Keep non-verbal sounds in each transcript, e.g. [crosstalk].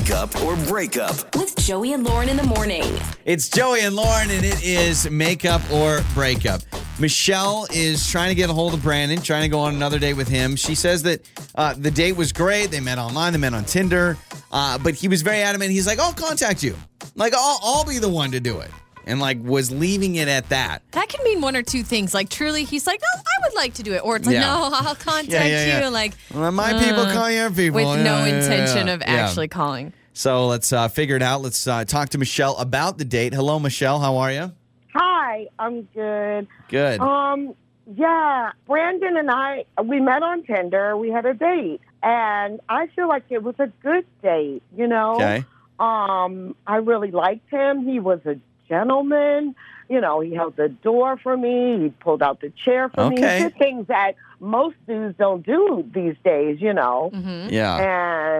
Makeup or Breakup. With Joey and Lauren in the morning. It's Joey and Lauren, and it is makeup or breakup. Michelle is trying to get a hold of Brandon, trying to go on another date with him. She says that uh, the date was great. They met online, they met on Tinder, uh, but he was very adamant. He's like, I'll contact you. Like, I'll, I'll be the one to do it. And like, was leaving it at that. That can mean one or two things. Like truly, he's like, "Oh, I would like to do it," or it's like, Yeah. "No, I'll contact Yeah, yeah, yeah. you." Like Well, my people uh, call your people. with no Yeah, yeah, intention yeah. of Yeah. actually calling. So let's uh, figure it out. Let's uh, talk to Michelle about the date. Hello, Michelle. How are you? Hi, I'm good. Good. Um, yeah, Brandon and I we met on Tinder. We had a date, and I feel like it was a good date. You know, Okay. um, I really liked him. He was a gentleman. You know, he held the door for me. He pulled out the chair for me. Okay. He did things that most dudes don't do these days. You know. hmm Yeah.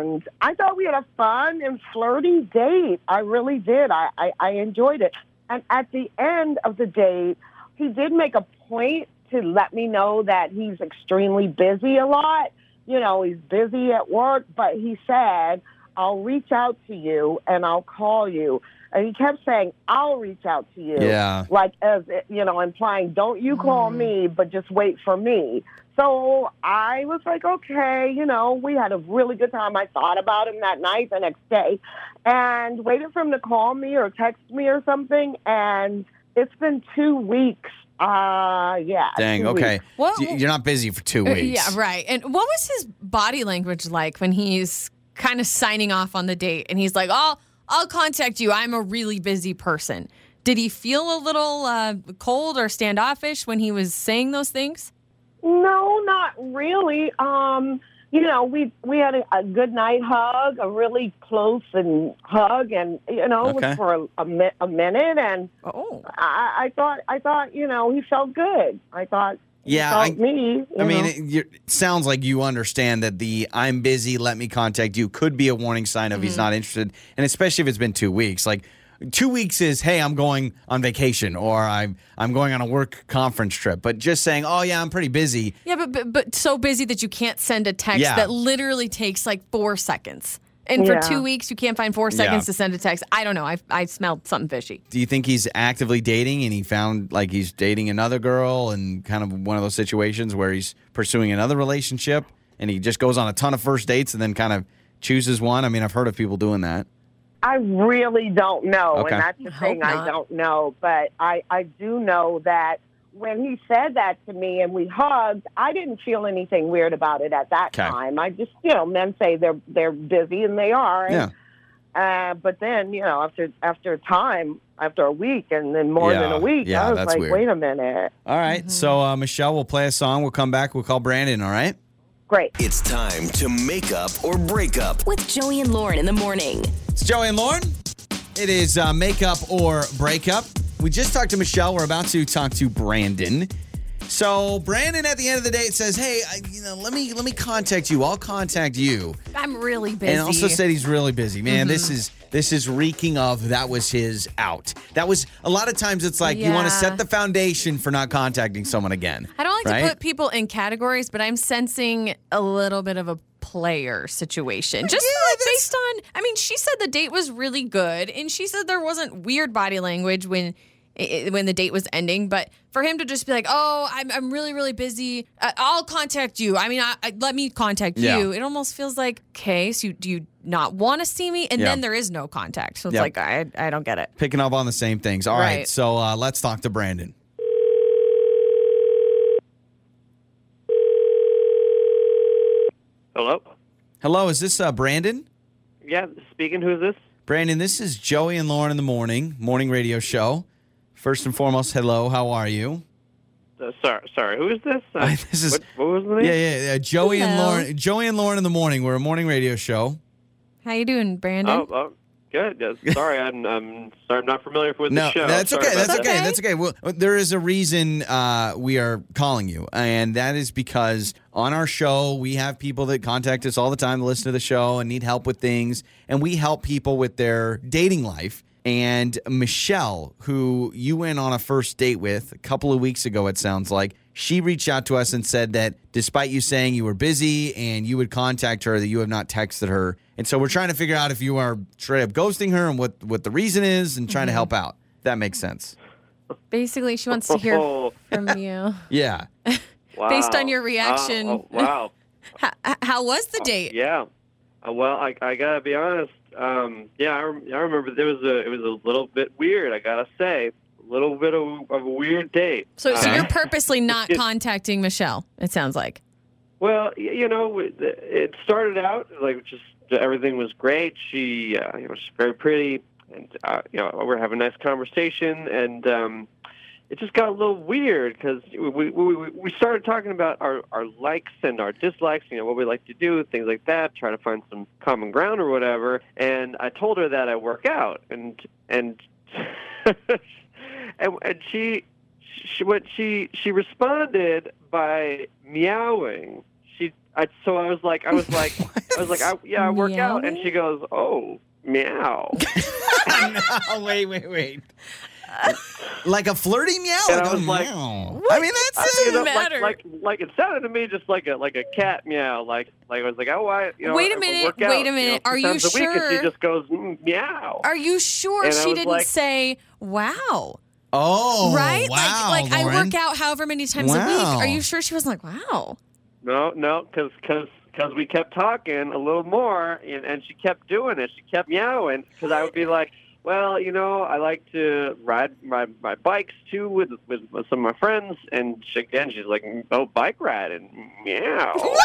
And I thought we had a fun and flirty date. I really did. I, I, I enjoyed it. And at the end of the date, he did make a point to let me know that he's extremely busy a lot. You know, he's busy at work, but he said, I'll reach out to you and I'll call you. And he kept saying, I'll reach out to you. Yeah. Like, as, you know, implying, don't you call me, but just wait for me. So I was like, okay, you know, we had a really good time. I thought about him that night, the next day, and waited for him to call me or text me or something. And it's been two weeks. Uh, yeah. Dang. Okay. weeks. What- You're not busy for two [laughs] weeks. Yeah, right. And what was his body language like when he's kind of signing off on the date and he's like, "I'll I'll contact you. I'm a really busy person." Did he feel a little uh, cold or standoffish when he was saying those things? No, not really. Um, you know, we we had a, a good night hug, a really close and hug, and you know, it Okay. was for a, a, mi- a minute, and Oh, I, I thought I thought you know he felt good. I thought he Yeah, I- me. I mean, it, it sounds like you understand that the "I'm busy, let me contact you" could be a warning sign of he's mm-hmm. not interested, and especially if it's been two weeks. Like two weeks is, "Hey, I'm going on vacation," or "I'm I'm going on a work conference trip." But just saying, "Oh yeah, I'm pretty busy," yeah, but, but but so busy that you can't send a text Yeah. that literally takes like four seconds. And for Yeah. two weeks, you can't find four seconds to send a text. I don't know. I I smelled something fishy. do you think he's actively dating and he found like he's dating another girl and kind of one of those situations where he's pursuing another relationship and he just goes on a ton of first dates and then kind of chooses one? I mean, I've heard of people doing that. I really don't know, Okay. and that's the Hope thing I don't know. But I I do know that when he said that to me and we hugged, I didn't feel anything weird about it at that Okay. time. I just you know men say they're they're busy and they are. And, Yeah. Uh, but then you know after after a time after a week and then more than a week, yeah, I was that's like, weird. wait a minute, All right. So, uh, Michelle, we'll play a song. We'll come back. We'll call Brandon. All right. great. It's time to make up or break up. With Joey and Lauren in the morning. It's Joey and Lauren. It is uh, makeup or breakup. We just talked to Michelle. We're about to talk to Brandon. So Brandon, at the end of the day, it says, "Hey, I, you know, let me let me contact you. I'll contact you." I'm really busy. And also said he's really busy. Man, this mm-hmm. is this is reeking of that was his out. That was a lot of times. It's like you want to set the foundation for not contacting someone again. I don't like right? to put people in categories, but I'm sensing a little bit of a player situation. Just Yeah, like based on, I mean, she said the date was really good, and she said there wasn't weird body language when. I- When the date was ending, but for him to just be like, "Oh, I'm, I'm really really busy. Uh, I'll contact you." I mean, I, I, let me contact Yeah. you. It almost feels like, okay, so you, do you not want to see me? And Yeah. then there is no contact. So it's Yep. like I I don't get it. Picking up on the same things. All right. Right. So uh, let's talk to Brandon. Hello? Hello, is this uh, Brandon? Yeah, speaking. Who's this? Brandon, this is Joey and Lauren in the morning, morning radio show. First and foremost, hello, how are you? Uh, sorry, sorry. Who is this? Uh, [laughs] This is- what, what was the name? Yeah, yeah, yeah. Joey and Lauren, Joey and Lauren in the morning. We're a morning radio show. How you doing, Brandon? Oh, oh, good. Yes, [laughs] sorry, I'm, I'm sorry. I'm not familiar with No, the show. that's Sorry okay. That's that. okay. Okay. That's okay. Well, there is a reason uh, we are calling you, and that is because on our show we have people that contact us all the time to listen to the show and need help with things, and we help people with their dating life. And Michelle, who you went on a first date with a couple of weeks ago, it sounds like, she reached out to us and said that despite you saying you were busy and you would contact her, that you have not texted her And so we're trying to figure out if you are straight up ghosting her and what, what the reason is and Mm-hmm. trying to help out. That makes sense. Basically, she wants to hear Oh, from you. [laughs] Yeah. Wow. [laughs] Based on your reaction. Oh, oh, wow. [laughs] How, how was the date? Yeah. Uh, well, I, I gotta be honest. Um, yeah, I, rem- I remember there was a it was a little bit weird. I gotta say, a little bit of, of a weird date. So, so you're purposely not It- contacting Michelle. It sounds like. Well, you know, it- started out like just everything was great. She, uh, you know, she's very pretty, and uh, you know, we're having a nice conversation, and um, it just got a little weird because we, we we we started talking about our our likes and our dislikes, you know, what we like to do, things like that, try to find some common ground or whatever. And I told her that I work out, and and [laughs] and, and she. She, what she she responded by meowing. She I, so I was like I was like [laughs] I was like I, yeah I work out and she goes oh meow no, [laughs] wait, wait, wait. Like a flirty meow? And like I a was like, meow. I mean, that's I- you know, matter. like, like like it sounded to me just like a like a cat meow like like I was like oh I you know Wait a minute, out, wait a you know, minute. Are you times a week, sure? she just goes mm, meow Are you sure And she didn't like- say wow? oh, right? Wow, like, like I work out however many times a week. Are you sure she wasn't like wow? No, no, because because because we kept talking a little more, and, and she kept doing it. She kept meowing because I would be like, "Well, you know, I like to ride my my bikes too with with, with some of my friends." And she, again, she's like, "Oh, bike ride, and meow." [laughs]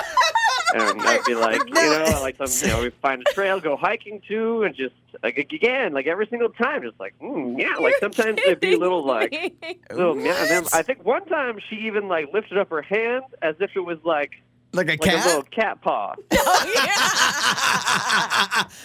and I'd be like, you know, I like some, you know, [laughs] we find a trail, go hiking too, and just like again, like every single time, just like, mm, yeah. Like sometimes it'd be a little like. [laughs] Little meow. And then I think one time she even like lifted up her hand as if it was like like a like cat. a little cat paw.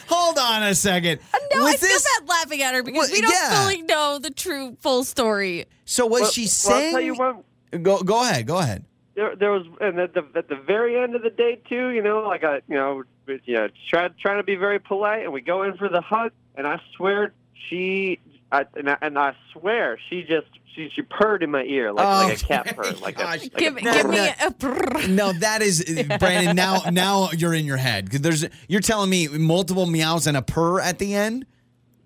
Hold on a second. No, was I feel this bad laughing at her because Well, we don't yeah. fully know the true full story. so? Was Well- she well, I'll saying? tell you what. Go go ahead. Go ahead. There, there was, and at the at the very end of the day too. You know, like I, you know, you know, try, trying to be very polite, and we go in for the hug, and I swear she, I, and, I, and I swear she just she she purred in my ear like like a cat purr like a, gosh. like give a, no, give me no. a brrr. No, that is [laughs] Brandon. Now, now you're in your head. there's. You're telling me multiple meows and a purr at the end.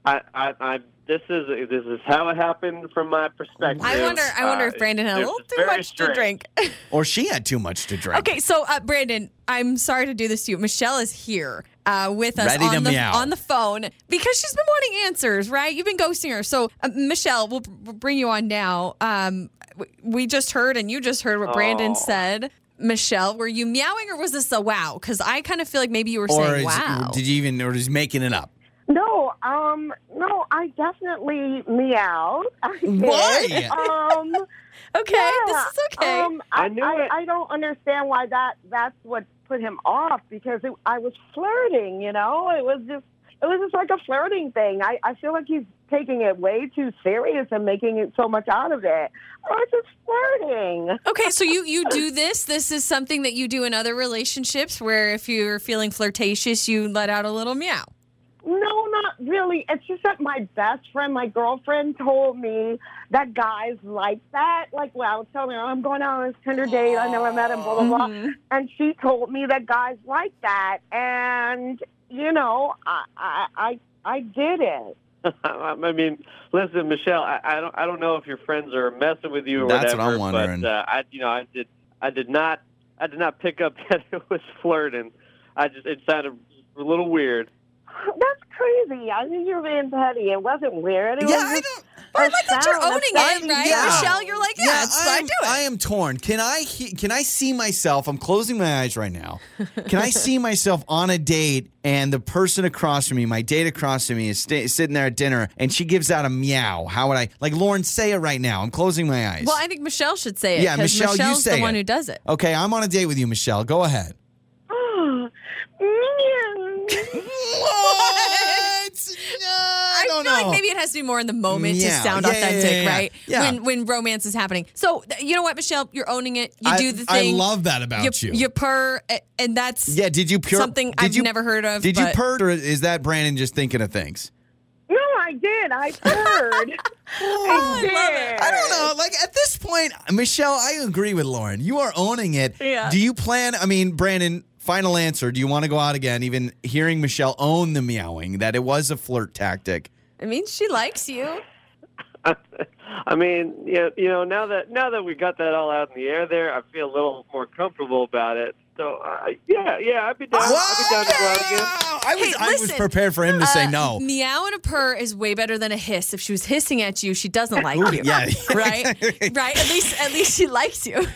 I, I, I, this is this is how it happened from my perspective. I wonder. I wonder Uh, if Brandon had a little too very much to drink. [laughs] Or she had too much to drink. Okay, so uh, Brandon, I'm sorry to do this to you. Michelle is here uh, with us Ready on the meow. on the phone because she's been wanting answers. Right? You've been ghosting her. So uh, Michelle, we'll, we'll bring you on now. Um, we just heard, and you just heard what Brandon Oh. said. Michelle, were you meowing or was this a wow? Because I kind of feel like maybe you were Or saying is, wow. did you even, or is making it up? No, um, no, I definitely meowed. [laughs] I. Why? Um, [laughs] okay, yeah, this is okay. Um, I, I knew I, it. I don't understand why that that's what put him off because it, I was flirting. You know, it was just it was just like a flirting thing. I I feel like he's taking it way too serious and making it so much out of it. I was just flirting. Okay, so you you do this. This is something that you do in other relationships where if you're feeling flirtatious, you let out a little meow. No, not really. It's just that my best friend, my girlfriend, told me that guys like that. Like, well, I was telling her I'm going out on this Tinder date. I never met him, blah blah blah. Mhm. And she told me that guys like that, and you know, I I I, I did it. [laughs] I mean, listen, Michelle. I, I don't. I don't know if your friends are messing with you or That's what whatever. I'm wondering. But uh, I, you know, I did. I did not. I did not pick up [laughs] that it was flirting. I just. It sounded a little weird. That's crazy. I think you're being petty. It wasn't weird. It Yeah, was I just don't. But like that you're owning it, right, yeah. Michelle? You're like, yeah, it's, I I'm- do it. I am torn. Can I he- can I see myself? I'm closing my eyes right now. Can I see [laughs] myself on a date and the person across from me, my date across from me, is sta sitting there at dinner and she gives out a meow? How would I like Lauren? Say it right now. I'm closing my eyes. well, I think Michelle should say it. Yeah, Michelle, you Michelle's say the one it. who does it. okay, I'm on a date with you, Michelle. Go ahead. [gasps] what? [laughs] No, I, I, don't feel know. like maybe it has to be more in the moment Yeah, to sound yeah, yeah, authentic, yeah, yeah. right? Yeah. When when romance is happening. So you know what, Michelle, you're owning it. You I- do the thing. I love that about you. You purr, and that's yeah, did you pure something did I've you, never heard of. Did you but- purr, or is that Brandon just thinking of things? No, I did. I heard. [laughs] Oh, I did. I don't know. Like at this point, Michelle, I agree with Lauren. You are owning it. Yeah. Do you plan? I mean, Brandon, final answer. Do you want to go out again? Even hearing Michelle own the meowing, that it was a flirt tactic. I mean, she likes you. [laughs] I mean, yeah, you know, now that now that we got that all out in the air, there, I feel a little more comfortable about it. So, uh, yeah, yeah, I'd be down. I'd be down to go out again. I was, Hey, I was prepared for him to say Uh, no. Meow and a purr is way better than a hiss. If she was hissing at you, she doesn't [laughs] like you. yeah. [laughs] Right? right? At least at least she likes you.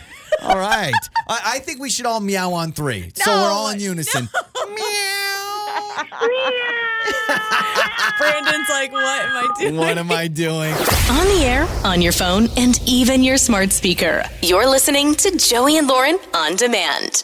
All right. I, I think we should all meow on three. so we're all in unison. No. [laughs] meow. meow. [laughs] Brandon's like, what am I doing? what am I doing? On the air, on your phone, and even your smart speaker. You're listening to Joey and Lauren on demand.